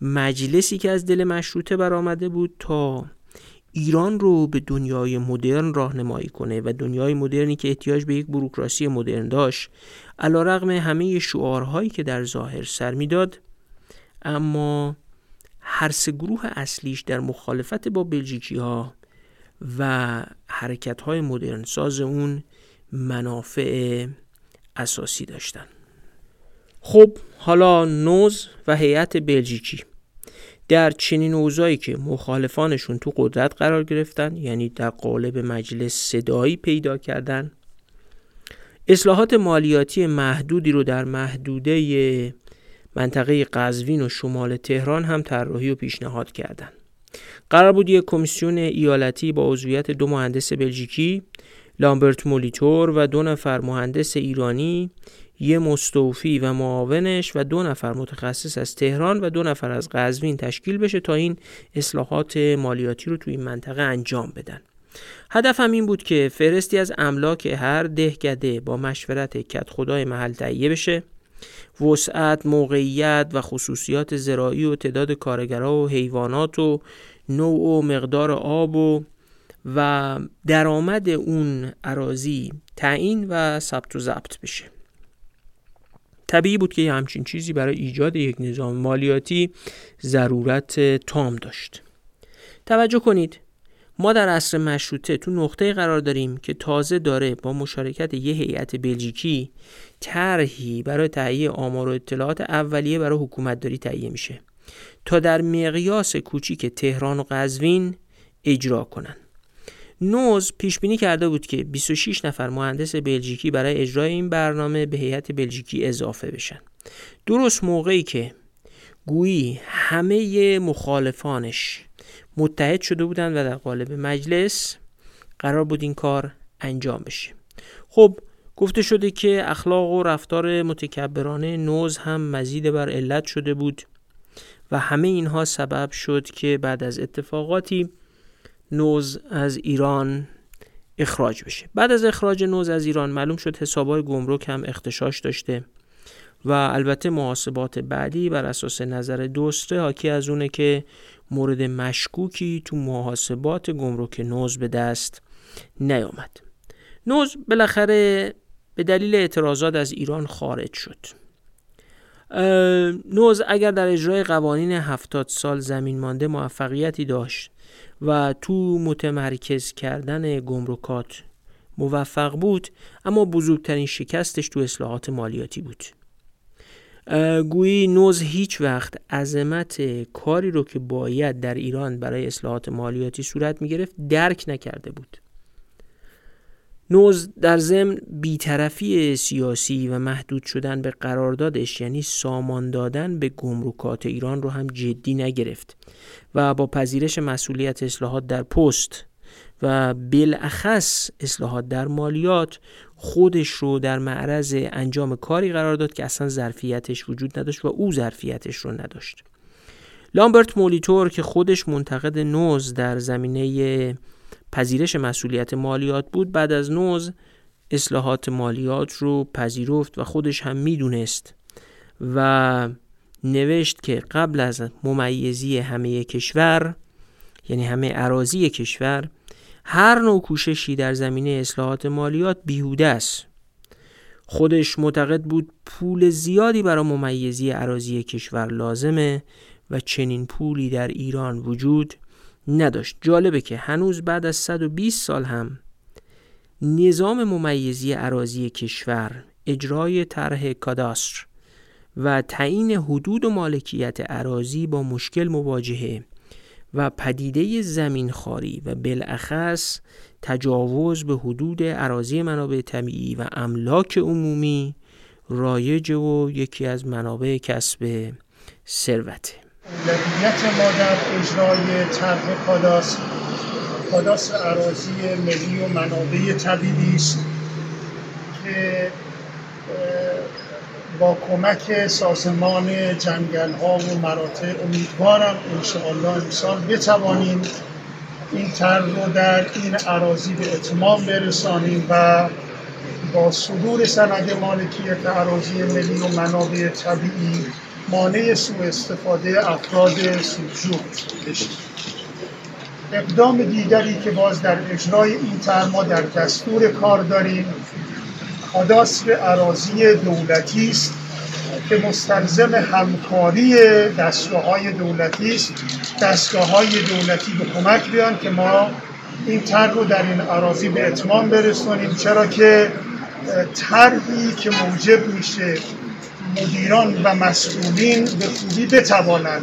مجلسی که از دل مشروطه برآمده بود تا ایران رو به دنیای مدرن راهنمایی کنه و دنیای مدرنی که احتیاج به یک بروکراسی مدرن داشت علا رقم همه شعارهایی که در ظاهر سر می‌داد اما هر سه گروه اصلیش در مخالفت با بلژیکی ها و حرکت های مدرن ساز اون منافع اساسی داشتن. خب حالا نوز و هیئت بلژیکی. در چنین اوضاعی که مخالفانشون تو قدرت قرار گرفتن یعنی در قالب مجلس صدایی پیدا کردن اصلاحات مالیاتی محدودی رو در محدوده منطقه قزوین و شمال تهران هم طراحی و پیشنهاد کردند. قرار بود یک کمیسیون ایالتی با عضویت دو مهندس بلژیکی لامبرت مولیتور و دو نفر مهندس ایرانی یه مستوفی و معاونش و دو نفر متخصص از تهران و دو نفر از قزوین تشکیل بشه تا این اصلاحات مالیاتی رو تو این منطقه انجام بدن. هدفم این بود که فرستی از املاک هر دهکده با مشورت کت خدای محل تهیه بشه. وسعت، موقعیت و خصوصیات زراعی و تعداد کارگرها و حیوانات و نوع و مقدار آب و و درآمد اون عراضی تعیین و ثبت و ضبط بشه. طبیعی بود که یه همچین چیزی برای ایجاد یک نظام مالیاتی ضرورت تام داشت. توجه کنید ما در عصر مشروطه تو نقطه قرار داریم که تازه داره با مشارکت یه هیئت بلژیکی طرحی برای تهیه آمار و اطلاعات اولیه برای حکومت داری تهیه میشه تا در مقیاس کوچیک تهران و قزوین اجرا کنن. نوز پیش بینی کرده بود که 26 نفر مهندس بلژیکی برای اجرای این برنامه به هیئت بلژیکی اضافه بشن. درست موقعی که گویی همه مخالفانش متحد شده بودند و در قالب مجلس قرار بود این کار انجام بشه. خب گفته شده که اخلاق و رفتار متکبرانه نوز هم مزید بر علت شده بود و همه اینها سبب شد که بعد از اتفاقاتی نوز از ایران اخراج بشه. بعد از اخراج نوز از ایران معلوم شد حسابای گمرک هم اختشاش داشته و البته محاسبات بعدی بر اساس نظر دوسته حاکی از اونه که مورد مشکوکی تو محاسبات گمرک نوز به دست نیامد. نوز بالاخره به دلیل اعتراضات از ایران خارج شد. نوز اگر در اجرای قوانین هفتاد سال زمین مانده موفقیتی داشت و تو متمرکز کردن گمرکات موفق بود اما بزرگترین شکستش تو اصلاحات مالیاتی بود. گویی نوز هیچ وقت عظمت کاری رو که باید در ایران برای اصلاحات مالیاتی صورت می گرفت درک نکرده بود. نوز در ضمن بیطرفی سیاسی و محدود شدن به قراردادش یعنی سامان دادن به گمرکات ایران رو هم جدی نگرفت و با پذیرش مسئولیت اصلاحات در پست و بالاخص اصلاحات در مالیات خودش رو در معرض انجام کاری قرار داد که اصلا ظرفیتش وجود نداشت و او ظرفیتش رو نداشت. لامبرت مولیتور که خودش منتقد نوز در زمینه پذیرش مسئولیت مالیات بود بعد از نوز اصلاحات مالیات رو پذیرفت و خودش هم می‌دونست و نوشت که قبل از ممیزی همه کشور یعنی همه عراضی کشور هر نوع کوششی در زمینه اصلاحات مالیات بیهوده است. خودش معتقد بود پول زیادی برای ممیزی عراضی کشور لازمه و چنین پولی در ایران وجود نداشت. جالبه که هنوز بعد از 120 سال هم نظام ممیزی عراضی کشور اجرای طرح کاداستر و تعیین حدود و مالکیت عراضی با مشکل مواجهه و پدیده زمین خاری و بالاخص تجاوز به حدود عراضی منابع طبیعی و املاک عمومی رایج و یکی از منابع کسب ثروته. اولویت ما در اجرای طرح کاداس کاداس عراضی ملی و منابع طبیعی است که با کمک سازمان جنگل ها و مراتع امیدوارم انشاءالله امسال بتوانیم این طرح رو در این عراضی به اتمام برسانیم و با صدور سند مالکیت عراضی ملی و منابع طبیعی مانع سوء استفاده افراد سودجو بشیم اقدام دیگری که باز در اجرای این طرح ما در دستور کار داریم کاداستر عراضی دولتی است که مستلزم همکاری دستگاه های دولتی است. دستگاه های دولتی به کمک بیان که ما این طرح رو در این عراضی به اتمام برسونیم چرا که طرحی که موجب میشه مدیران و مسئولین به خوبی بتوانند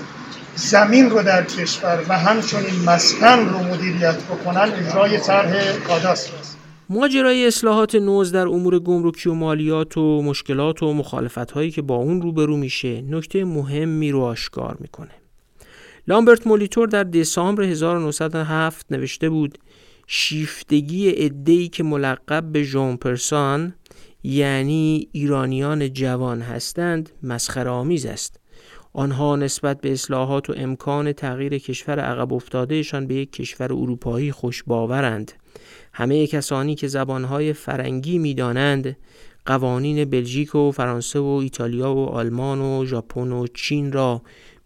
زمین رو در کشور و همچنین مسکن رو مدیریت بکنن اجرای طرح کاداستر است. ماجرای اصلاحات نوز در امور گمرکی و مالیات و مشکلات و مخالفت هایی که با اون روبرو میشه نکته مهمی رو آشکار می‌کنه. لامبرت مولیتور در دسامبر 1907 نوشته بود شیفتگی ادهی که ملقب به ژان پرسان یعنی ایرانیان جوان هستند مسخره آمیز است آنها نسبت به اصلاحات و امکان تغییر کشور عقب افتادهشان به یک کشور اروپایی خوش باورند همه کسانی که زبانهای فرنگی می‌دانند قوانین بلژیک و فرانسه و ایتالیا و آلمان و ژاپن و چین را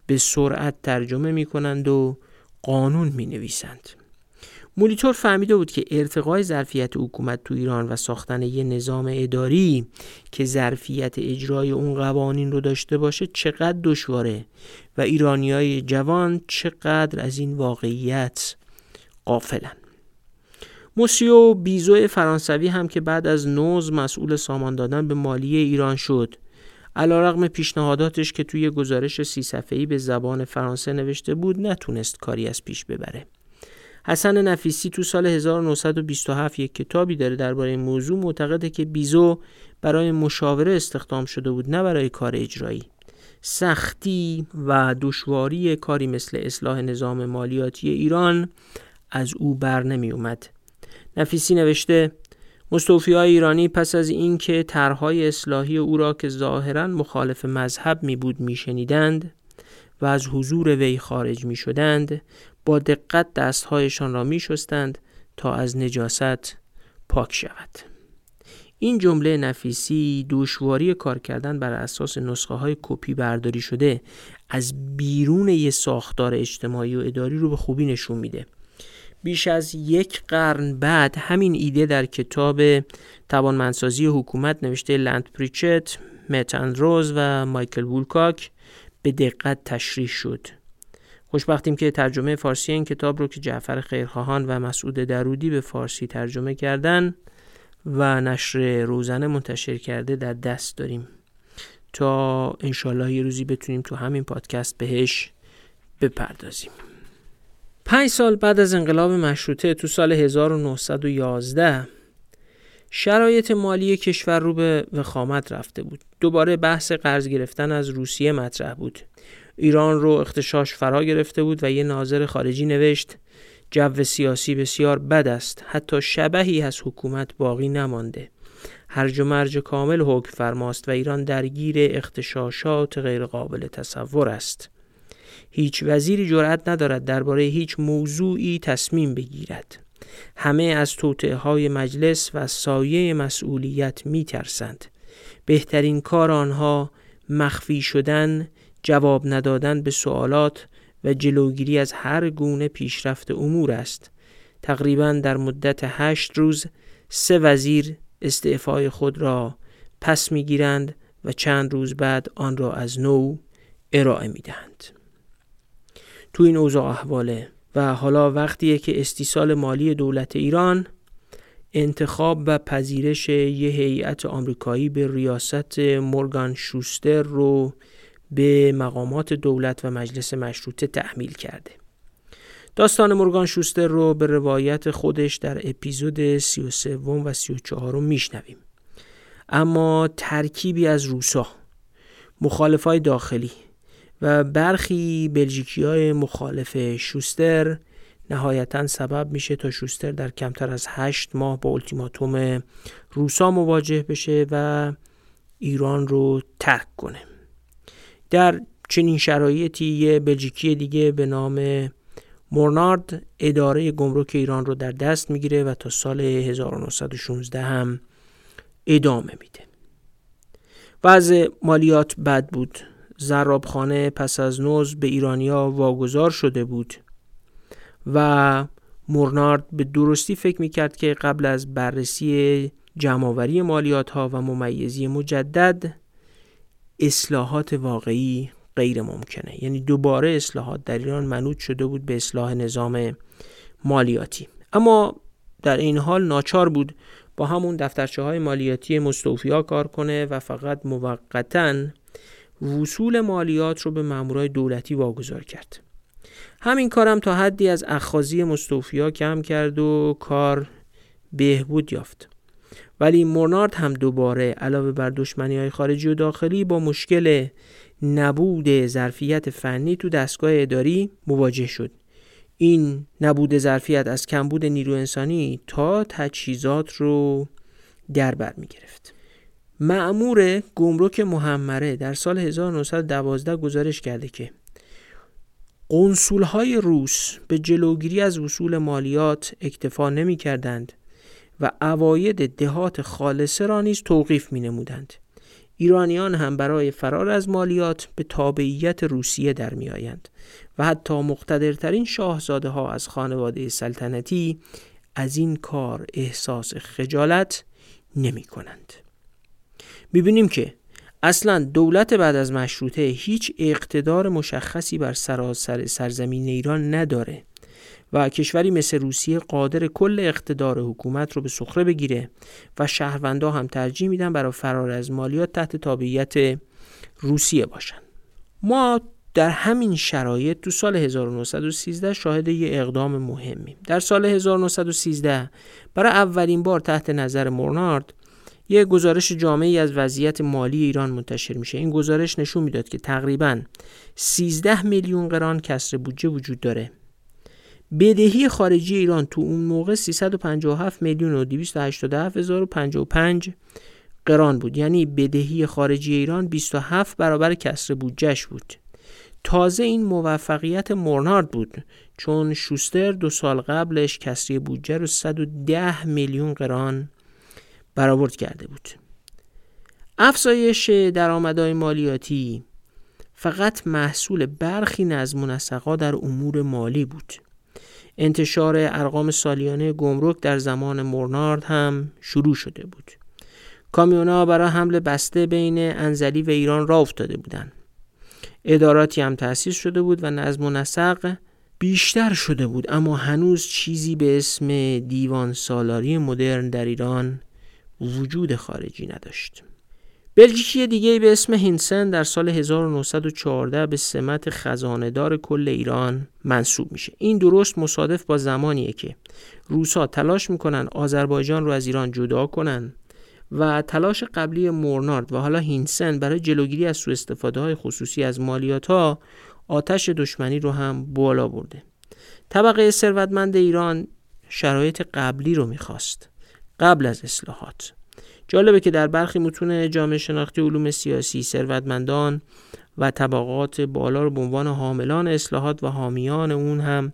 به سرعت ترجمه می کنند و قانون می نویسند. مولیتور فهمیده بود که ارتقای ظرفیت حکومت تو ایران و ساختن یه نظام اداری که ظرفیت اجرای اون قوانین رو داشته باشه چقدر دشواره و ایرانیای جوان چقدر از این واقعیت قافلن موسیو بیزو فرانسوی هم که بعد از نوز مسئول سامان دادن به مالی ایران شد. علیرغم پیشنهاداتش که توی گزارش سی صفحه‌ای به زبان فرانسه نوشته بود نتونست کاری از پیش ببره. حسن نفیسی تو سال 1927 یک کتابی داره درباره این موضوع. معتقده که بیزو برای مشاوره استخدام شده بود نه برای کار اجرایی. سختی و دشواری کاری مثل اصلاح نظام مالیاتی ایران از او بر نمی اومد. نفیسی نوشته مستوفی های ایرانی پس از اینکه طرحهای اصلاحی او را که ظاهرا مخالف مذهب می بود می شنیدند و از حضور وی خارج می شدند با دقت دستهایشان را می شستند تا از نجاست پاک شود این جمله نفیسی دشواری کار کردن بر اساس نسخه های کپی برداری شده از بیرون یه ساختار اجتماعی و اداری رو به خوبی نشون میده بیش از یک قرن بعد همین ایده در کتاب توانمندسازی حکومت نوشته لند پریچت، متن روز و مایکل وولکاک به دقت تشریح شد. خوشبختیم که ترجمه فارسی این کتاب رو که جعفر خیرخواهان و مسعود درودی به فارسی ترجمه کردن و نشر روزنه منتشر کرده در دست داریم تا انشالله یه روزی بتونیم تو همین پادکست بهش بپردازیم پنج سال بعد از انقلاب مشروطه تو سال 1911 شرایط مالی کشور رو به وخامت رفته بود. دوباره بحث قرض گرفتن از روسیه مطرح بود. ایران رو اختشاش فرا گرفته بود و یه ناظر خارجی نوشت جو سیاسی بسیار بد است حتی شبهی از حکومت باقی نمانده. هرج و مرج کامل حکم فرماست و ایران درگیر اختشاشات غیرقابل تصور است. هیچ وزیری جرأت ندارد درباره هیچ موضوعی تصمیم بگیرد. همه از توطعه های مجلس و سایه مسئولیت می ترسند. بهترین کار آنها مخفی شدن، جواب ندادن به سوالات و جلوگیری از هر گونه پیشرفت امور است. تقریبا در مدت هشت روز سه وزیر استعفای خود را پس می‌گیرند و چند روز بعد آن را از نو ارائه می دهند. تو این اوضاع احواله و حالا وقتیه که استیصال مالی دولت ایران انتخاب و پذیرش یه هیئت آمریکایی به ریاست مورگان شوستر رو به مقامات دولت و مجلس مشروطه تحمیل کرده. داستان مورگان شوستر رو به روایت خودش در اپیزود 33 و 34 رو میشنویم. اما ترکیبی از روسا مخالفای داخلی و برخی بلژیکی های مخالف شوستر نهایتا سبب میشه تا شوستر در کمتر از هشت ماه با التیماتوم روسا مواجه بشه و ایران رو ترک کنه. در چنین شرایطی یه بلژیکی دیگه به نام مورنارد اداره گمرک ایران رو در دست می‌گیره و تا سال 1916 هم ادامه میده. وضع مالیات بد بود. زرابخانه پس از نوز به ایرانیا واگذار شده بود و مورنارد به درستی فکر می‌کرد که قبل از بررسی جمعآوری مالیات ها و ممیزی مجدد اصلاحات واقعی غیر ممکنه. یعنی دوباره اصلاحات در ایران منوط شده بود به اصلاح نظام مالیاتی. اما در این حال ناچار بود با همون دفترچه های مالیاتی مستوفیا کار کنه و فقط موقتا وصول مالیات رو به مامورای دولتی واگذار کرد. همین کارم تا حدی از اخاذی مستوفیا کم کرد و کار بهبود یافت. ولی مورنارد هم دوباره علاوه بر دشمنی های خارجی و داخلی با مشکل نبود ظرفیت فنی تو دستگاه اداری مواجه شد. این نبود ظرفیت از کمبود نیرو انسانی تا تجهیزات رو در بر می گرفت. معمور گمرک محمره در سال 1912 گزارش کرده که قنصول های روس به جلوگیری از وصول مالیات اکتفا نمی کردند و اواید دهات خالصه را نیز توقیف می نمودند. ایرانیان هم برای فرار از مالیات به تابعیت روسیه در می آیند و حتی مقتدرترین شاهزاده ها از خانواده سلطنتی از این کار احساس خجالت نمی کنند. می‌بینیم که اصلا دولت بعد از مشروطه هیچ اقتدار مشخصی بر سراسر سرزمین ایران نداره و کشوری مثل روسیه قادر کل اقتدار حکومت رو به سخره بگیره و شهروندا هم ترجیح میدن برای فرار از مالیات تحت تابعیت روسیه باشن. ما در همین شرایط تو سال 1913 شاهد یه اقدام مهمیم. در سال 1913 برای اولین بار تحت نظر مورنارد یه گزارش جامعی از وضعیت مالی ایران منتشر میشه. این گزارش نشون می‌داد که تقریبا 13 میلیون قران کسر بودجه وجود داره. بدهی خارجی ایران تو اون موقع 357 میلیون و 287 قران بود. یعنی بدهی خارجی ایران 27 برابر کسر بودجهش بود. تازه این موفقیت مورنارد بود چون شوستر دو سال قبلش کسری بودجه رو 110 میلیون قران برآورد کرده بود. افزایش درآمدهای مالیاتی فقط محصول برخی نظم و در امور مالی بود. انتشار ارقام سالیانه گمرک در زمان مورنارد هم شروع شده بود. کامیونا برای حمل بسته بین انزلی و ایران را افتاده بودند. اداراتی هم تأسیس شده بود و نظم و نسق بیشتر شده بود اما هنوز چیزی به اسم دیوان سالاری مدرن در ایران وجود خارجی نداشت. بلژیکی دیگه به اسم هینسن در سال 1914 به سمت خزاندار کل ایران منصوب میشه. این درست مصادف با زمانیه که روسا تلاش می‌کنن آذربایجان رو از ایران جدا کنن و تلاش قبلی مورنارد و حالا هینسن برای جلوگیری از سوء استفاده های خصوصی از مالیات ها آتش دشمنی رو هم بالا برده. طبقه ثروتمند ایران شرایط قبلی رو می‌خواست. قبل از اصلاحات. جالبه که در برخی متون جامعه شناختی علوم سیاسی ثروتمندان و طبقات بالا رو به عنوان حاملان اصلاحات و حامیان اون هم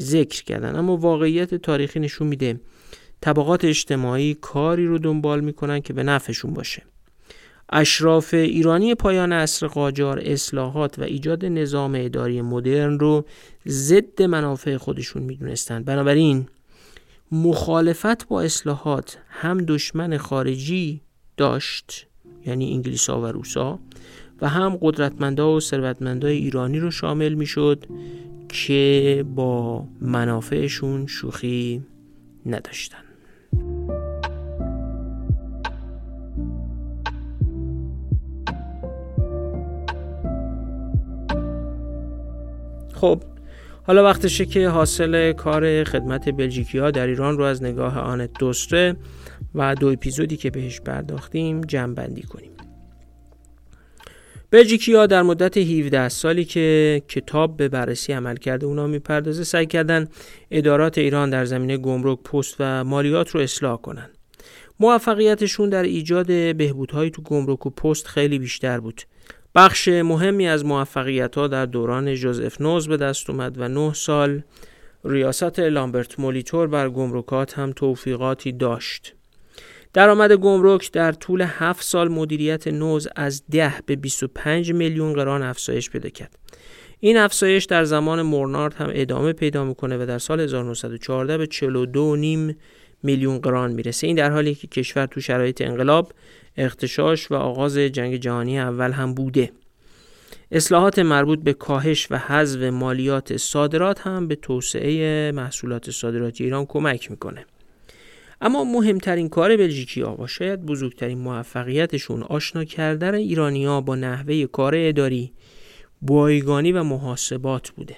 ذکر کردن. اما واقعیت تاریخی نشون میده طبقات اجتماعی کاری رو دنبال می‌کنن که به نفعشون باشه. اشراف ایرانی پایان عصر قاجار اصلاحات و ایجاد نظام اداری مدرن رو ضد منافع خودشون می‌دونستند بنابراین مخالفت با اصلاحات هم دشمن خارجی داشت یعنی انگلیس و روسا و هم قدرتمندا و ثروتمندای ایرانی رو شامل می‌شد که با منافعشون شوخی نداشتن. خب حالا وقتشه که حاصل کار خدمت بلژیکی ها در ایران رو از نگاه آنت دوستره و دو اپیزودی که بهش پرداختیم جمع بندی کنیم. بلژیکی ها در مدت 17 سالی که کتاب به بررسی عمل کرده اونا می‌پردازه سعی کردن ادارات ایران در زمینه گمرک پست و مالیات رو اصلاح کنن. موفقیتشون در ایجاد بهبودهایی تو گمرک و پست خیلی بیشتر بود. بخش مهمی از موفقیت ها در دوران جوزف نوز به دست اومد و نه سال ریاست لامبرت مولیتور بر گمرکات هم توفیقاتی داشت. درآمد گمرک در طول هفت سال مدیریت نوز از 10 به 25 میلیون قران افزایش پیدا کرد. این افزایش در زمان مورنارد هم ادامه پیدا می‌کنه و در سال 1914 به 42.5 میلیون قران می‌رسه. این در حالی که کشور تو شرایط انقلاب اختشاش و آغاز جنگ جهانی اول هم بوده. اصلاحات مربوط به کاهش و حذف مالیات صادرات هم به توسعه محصولات صادراتی ایران کمک می‌کنه. اما مهمترین کار بلژیکی ها و شاید بزرگترین موفقیتشون آشنا کردن ایرانی ها با نحوه کار اداری بایگانی و محاسبات بوده.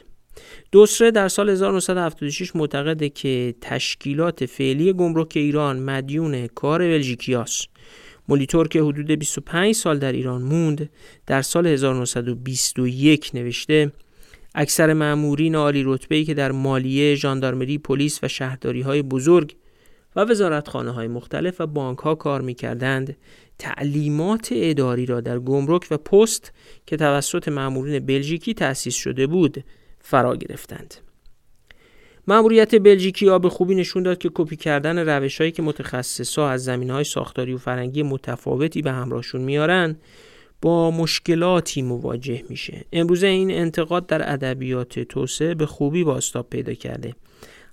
دوسره در سال 1976 معتقده که تشکیلات فعلی گمرک ایران مدیون کار بلژیکی مولیتور که حدود 25 سال در ایران موند در سال 1921 نوشته اکثر مأمورین عالی رتبه‌ای که در مالیه، ژاندارمری، پلیس و شهرداری های بزرگ و وزارتخانه های مختلف و بانک ها کار می کردند تعلیمات اداری را در گمرک و پست که توسط مأمورین بلژیکی تأسیس شده بود فرا گرفتند. مأموریت بلژیکی ها به خوبی نشون داد که کپی کردن روشهایی که متخصصا از زمین های ساختاری و فرنگی متفاوتی به همراهشون میارن با مشکلاتی مواجه میشه امروزه این انتقاد در ادبیات توسعه به خوبی باستاب پیدا کرده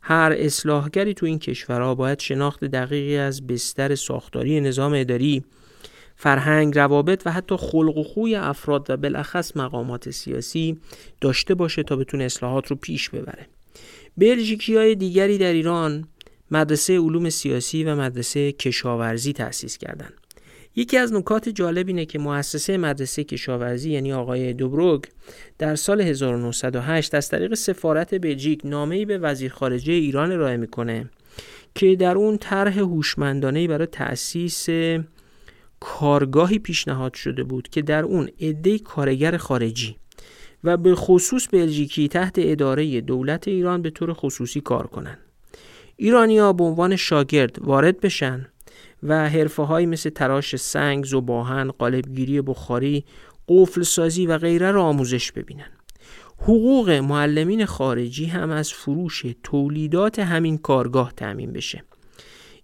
هر اصلاحگری تو این کشورها باید شناخت دقیقی از بستر ساختاری نظام اداری فرهنگ، روابط و حتی خلق و خوی افراد و بالاخص مقامات سیاسی داشته باشه تا بتونه اصلاحات رو پیش ببره. بلژیکی های دیگری در ایران مدرسه علوم سیاسی و مدرسه کشاورزی تأسیس کردند. یکی از نکات جالب اینه که مؤسسه مدرسه کشاورزی یعنی آقای دوبروگ در سال 1908 از طریق سفارت بلژیک نامه‌ای به وزیر خارجه ایران ارائه می‌کنه که در اون طرح هوشمندانه برای تأسیس کارگاهی پیشنهاد شده بود که در اون عده کارگر خارجی و به خصوص بلژیکی تحت اداره دولت ایران به طور خصوصی کار کنند. ایرانیا به عنوان شاگرد وارد بشن و حرفه های مثل تراش سنگ، زباهن، قالبگیری بخاری، قفل سازی و غیره را آموزش ببینن. حقوق معلمین خارجی هم از فروش تولیدات همین کارگاه تأمین بشه.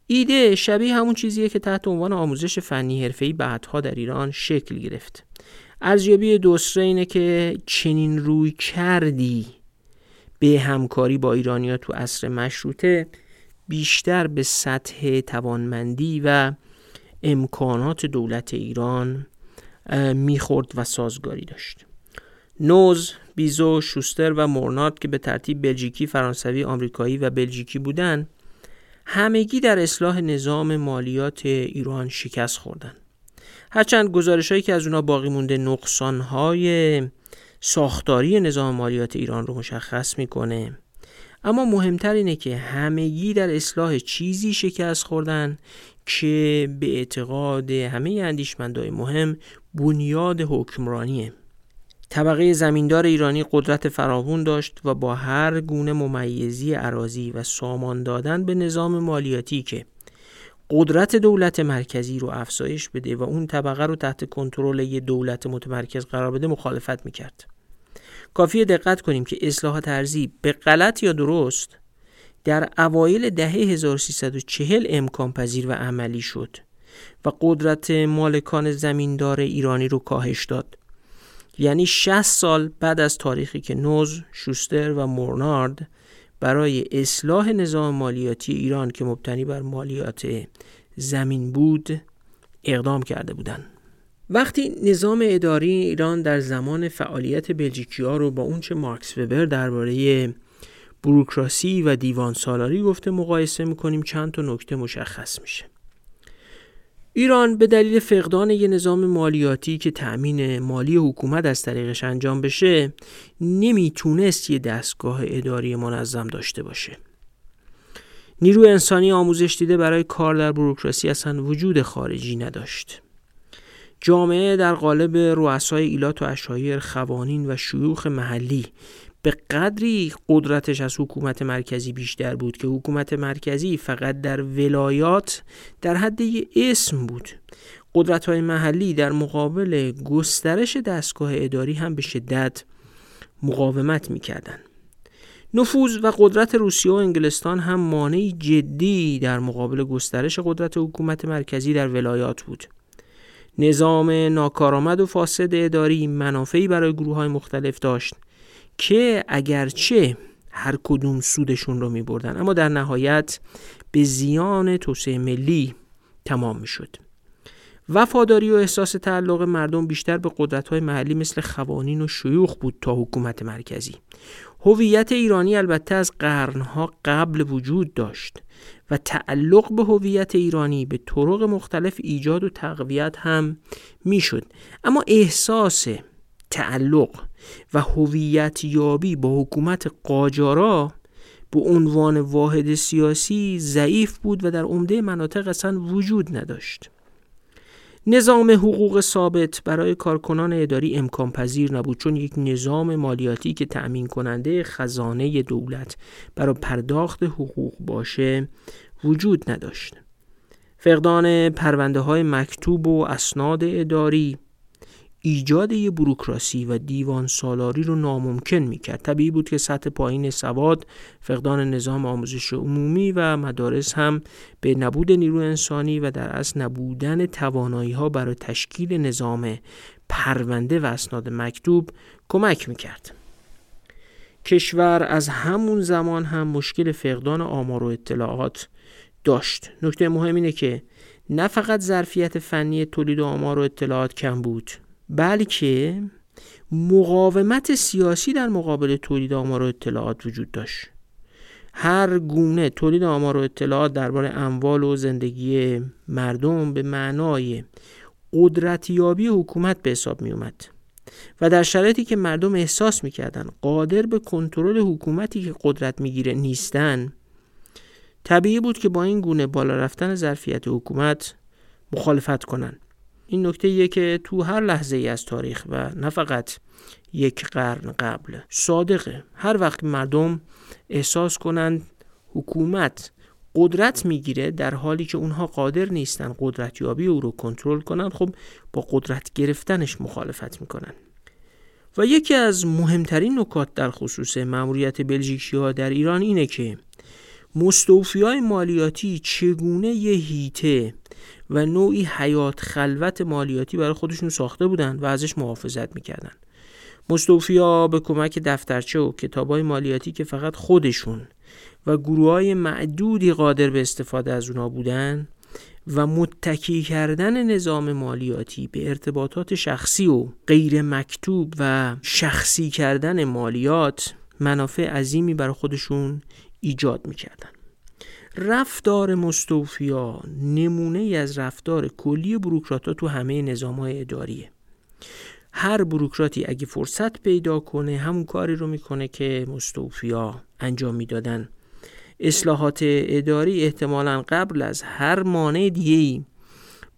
ایده شبیه همون چیزیه که تحت عنوان آموزش فنی حرفه‌ای بعدها در ایران شکل گرفت ارزیابی دوسره اینه که چنین روی کردی به همکاری با ایرانیا تو عصر مشروطه بیشتر به سطح توانمندی و امکانات دولت ایران می‌خورد و سازگاری داشت نوز، بیزو، شوستر و مورنارد که به ترتیب بلژیکی، فرانسوی، آمریکایی و بلژیکی بودند همگی در اصلاح نظام مالیات ایران شکست خوردند. هرچند گزارش هایی که از اونا باقی مونده نقصان های ساختاری نظام مالیات ایران رو مشخص می‌کنه. اما مهمتر اینه که همگی در اصلاح چیزی شکست خوردن که به اعتقاد همه اندیشمندای مهم بنیاد حکمرانیه. طبقه زمیندار ایرانی قدرت فراوون داشت و با هر گونه ممیزی عراضی و سامان دادن به نظام مالیاتی که قدرت دولت مرکزی رو افزایش بده و اون طبقه رو تحت کنترل یه دولت متمرکز قرار بده مخالفت می‌کرد. کافی دقت کنیم که اصلاحات ارزی به غلط یا درست در اوایل دهه 1340 امکان پذیر و عملی شد و قدرت مالکان زمیندار ایرانی رو کاهش داد. یعنی 60 سال بعد از تاریخی که نوز، شوستر و مورنارد برای اصلاح نظام مالیاتی ایران که مبتنی بر مالیات زمین بود اقدام کرده بودند. وقتی نظام اداری ایران در زمان فعالیت بلژیکی ها رو با اونچه مارکس وبر درباره بروکراسی و دیوان سالاری گفته مقایسه می‌کنیم چند تا نکته مشخص میشه. ایران به دلیل فقدان یه نظام مالیاتی که تأمین مالی حکومت از طریقش انجام بشه نمی‌تونست یه دستگاه اداری منظم داشته باشه. نیرو انسانی آموزش دیده برای کار در بروکراسی اصلا وجود خارجی نداشت. جامعه در قالب رؤسای ایلات و اشایر خوانین و شیوخ محلی به قدری قدرتش از حکومت مرکزی بیشتر بود که حکومت مرکزی فقط در ولایات در حد اسم بود. قدرت های محلی در مقابل گسترش دستگاه اداری هم به شدت مقاومت می‌کردن. نفوذ و قدرت روسیه و انگلستان هم مانعی جدی در مقابل گسترش قدرت حکومت مرکزی در ولایات بود. نظام ناکارآمد و فاسد اداری منافعی برای گروه های مختلف داشت. که اگرچه هر کدوم سودشون رو می بردن اما در نهایت به زیان توسعه ملی تمام می شد وفاداری و احساس تعلق مردم بیشتر به قدرت های محلی مثل خوانین و شیوخ بود تا حکومت مرکزی. هویت ایرانی البته از قرنها قبل وجود داشت و تعلق به هویت ایرانی به طرق مختلف ایجاد و تقویت هم می‌شد. اما احساس تعلق و هویت یابی با حکومت قاجارا به عنوان واحد سیاسی ضعیف بود و در عمده مناطق اصلا وجود نداشت نظام حقوق ثابت برای کارکنان اداری امکان پذیر نبود چون یک نظام مالیاتی که تأمین کننده خزانه دولت برای پرداخت حقوق باشه وجود نداشت. فقدان پرونده های مکتوب و اسناد اداری ایجاد یه بروکراسی و دیوان سالاری رو ناممکن می‌کرد. طبیعی بود که سطح پایین سواد فقدان نظام آموزش عمومی و مدارس هم به نبود نیرو انسانی و در اصل نبودن توانایی ها برای تشکیل نظام پرونده و اسناد مکتوب کمک می‌کرد. کشور از همون زمان هم مشکل فقدان آمار و اطلاعات داشت. نکته مهم اینه که نه فقط ظرفیت فنی تولید آمار و اطلاعات کم بود بلکه مقاومت سیاسی در مقابل تولید آمار و اطلاعات وجود داشت. هر گونه تولید آمار و اطلاعات درباره اموال و زندگی مردم به معنای قدرتیابی حکومت به حساب می اومد و در شرایطی که مردم احساس می‌کردن قادر به کنترل حکومتی که قدرت می‌گیره نیستن طبیعی بود که با این گونه بالا رفتن ظرفیت حکومت مخالفت کنند. این نکته یه که تو هر لحظه ای از تاریخ و نه فقط یک قرن قبل صادقه. هر وقت مردم احساس کنند حکومت قدرت می‌گیره در حالی که اونها قادر نیستن قدرتیابی او رو کنترل کنن خب با قدرت گرفتنش مخالفت می‌کنن. و یکی از مهمترین نکات در خصوص مأموریت بلژیکی ها در ایران اینه که مستوفی های مالیاتی چگونه یه هیته و نوعی حیات خلوت مالیاتی برای خودشون ساخته بودن و ازش محافظت می‌کردن. مستوفی ها به کمک دفترچه و کتاب های مالیاتی که فقط خودشون و گروه های معدودی قادر به استفاده از اونا بودن و متکی کردن نظام مالیاتی به ارتباطات شخصی و غیر مکتوب و شخصی کردن مالیات منافع عظیمی برای خودشون ایجاد می‌کردن. رفتار مستوفیا نمونه از رفتار کلی بروکرات تو همه نظام های اداریه. هر بروکراتی اگه فرصت پیدا کنه همون کاری رو می‌کنه که مستوفیا انجام می‌دادن. اصلاحات اداری احتمالا قبل از هر مانع دیگه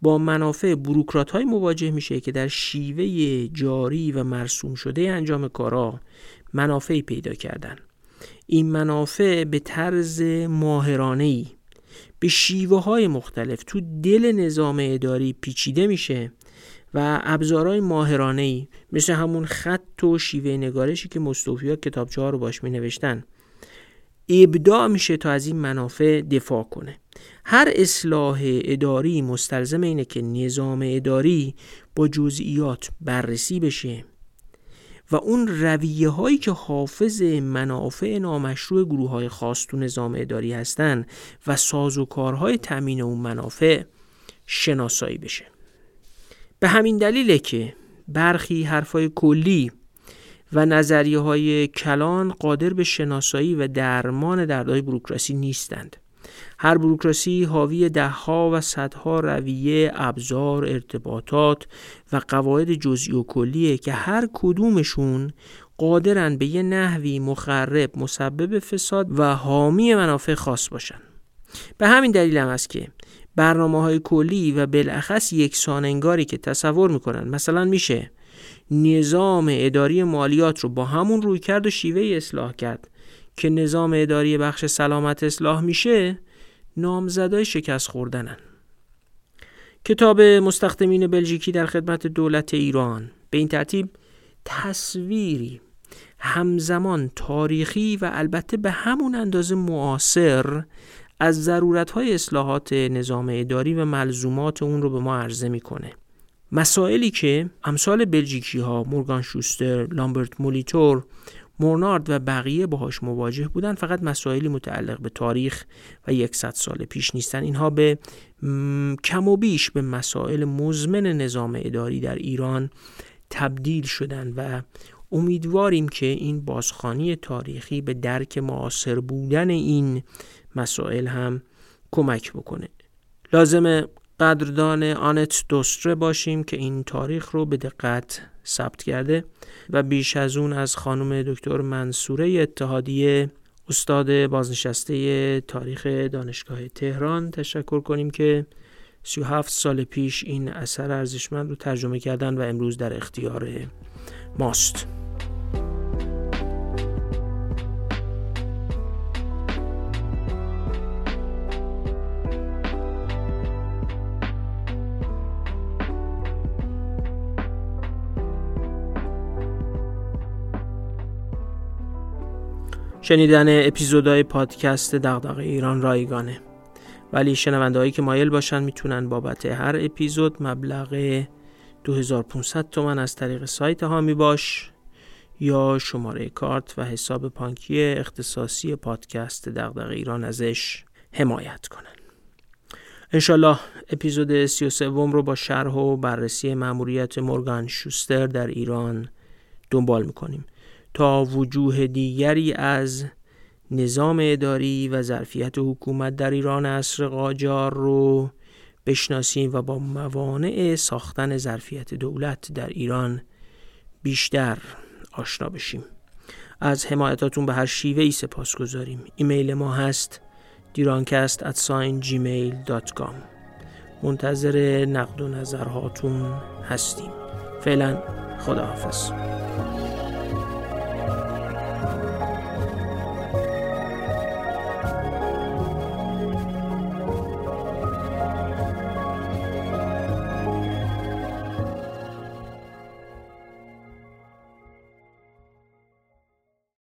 با منافع بروکرات های مواجه میشه که در شیوه جاری و مرسوم شده انجام کارا منافعی پیدا کردن. این منافع به طرز ماهرانه به شیوه های مختلف تو دل نظام اداری پیچیده میشه و ابزارهای ماهرانه ای مثل همون خط و شیوه نگارشی که مستوفی ها کتابچه ها رو باش می نوشتن ابداع میشه تا از این منافع دفاع کنه. هر اصلاح اداری مستلزم اینه که نظام اداری با جزئیات بررسی بشه. و اون رویه هایی که حافظ منافع نامشروع گروه های خاص تو نظام اداری هستن و ساز و کارهای تامین اون منافع شناسایی بشه. به همین دلیله که برخی حرفای کلی و نظریه های کلان قادر به شناسایی و درمان دردهای بروکراسی نیستند. هر بروکراسی حاوی دهها و صدها رویه، ابزار، ارتباطات و قواعد جزئی و کلیه که هر کدومشون قادرن به یه نحوی مخرب، مسبب فساد و حامی منافع خاص باشن. به همین دلیل هم است که برنامه های کلی و بالاخص یک ساننگاری که تصور می‌کنن مثلا میشه نظام اداری مالیات رو با همون روی کرد و شیوه اصلاح کرد که نظام اداری بخش سلامت اصلاح میشه نامزدای شکست خوردنن. کتاب مستخدمین بلژیکی در خدمت دولت ایران. به این ترتیب تصویری همزمان تاریخی و البته به همون اندازه معاصر از ضرورت های اصلاحات نظام اداری و ملزومات اون رو به ما عرضه می‌کنه. مسائلی که امثال بلژیکی ها مورگان شوستر، لامبرت مولیتور، مورنارد و بقیه باهاش مواجه بودن فقط مسائلی متعلق به تاریخ و یکصد سال پیش نیستن. اینها به کم و بیش به مسائل مزمن نظام اداری در ایران تبدیل شدن و امیدواریم که این بازخانی تاریخی به درک معاصر بودن این مسائل هم کمک بکنه. لازم قدردان آنت دوستره باشیم که این تاریخ رو به دقت ثبت کرده و بیش از اون از خانم دکتر منصوره اتحادیه استاد بازنشسته تاریخ دانشگاه تهران تشکر کنیم که 37 سال پیش این اثر ارزشمند رو ترجمه کردن و امروز در اختیار ماست. شنیدن اپیزودهای پادکست دغدغه ایران رایگانه. ولی شنونده هایی که مایل باشن می‌تونن بابت هر اپیزود مبلغ 2500 تومن از طریق سایت هامی باش یا شماره کارت و حساب پانکی اختصاصی پادکست دغدغه ایران ازش حمایت کنن. انشالله اپیزود 33 رو با شرح و بررسی مأموریت مورگان شوستر در ایران دنبال می‌کنیم. تا وجوه دیگری از نظام اداری و ظرفیت حکومت در ایران عصر قاجار رو بشناسیم و با موانع ساختن ظرفیت دولت در ایران بیشتر آشنا بشیم. از حمایتاتون به هر شیوه ای سپاس گذاریم. ایمیل ما هست دیرانکست at gmail.com منتظر نقد و نظرهاتون هستیم. فعلا خداحافظ.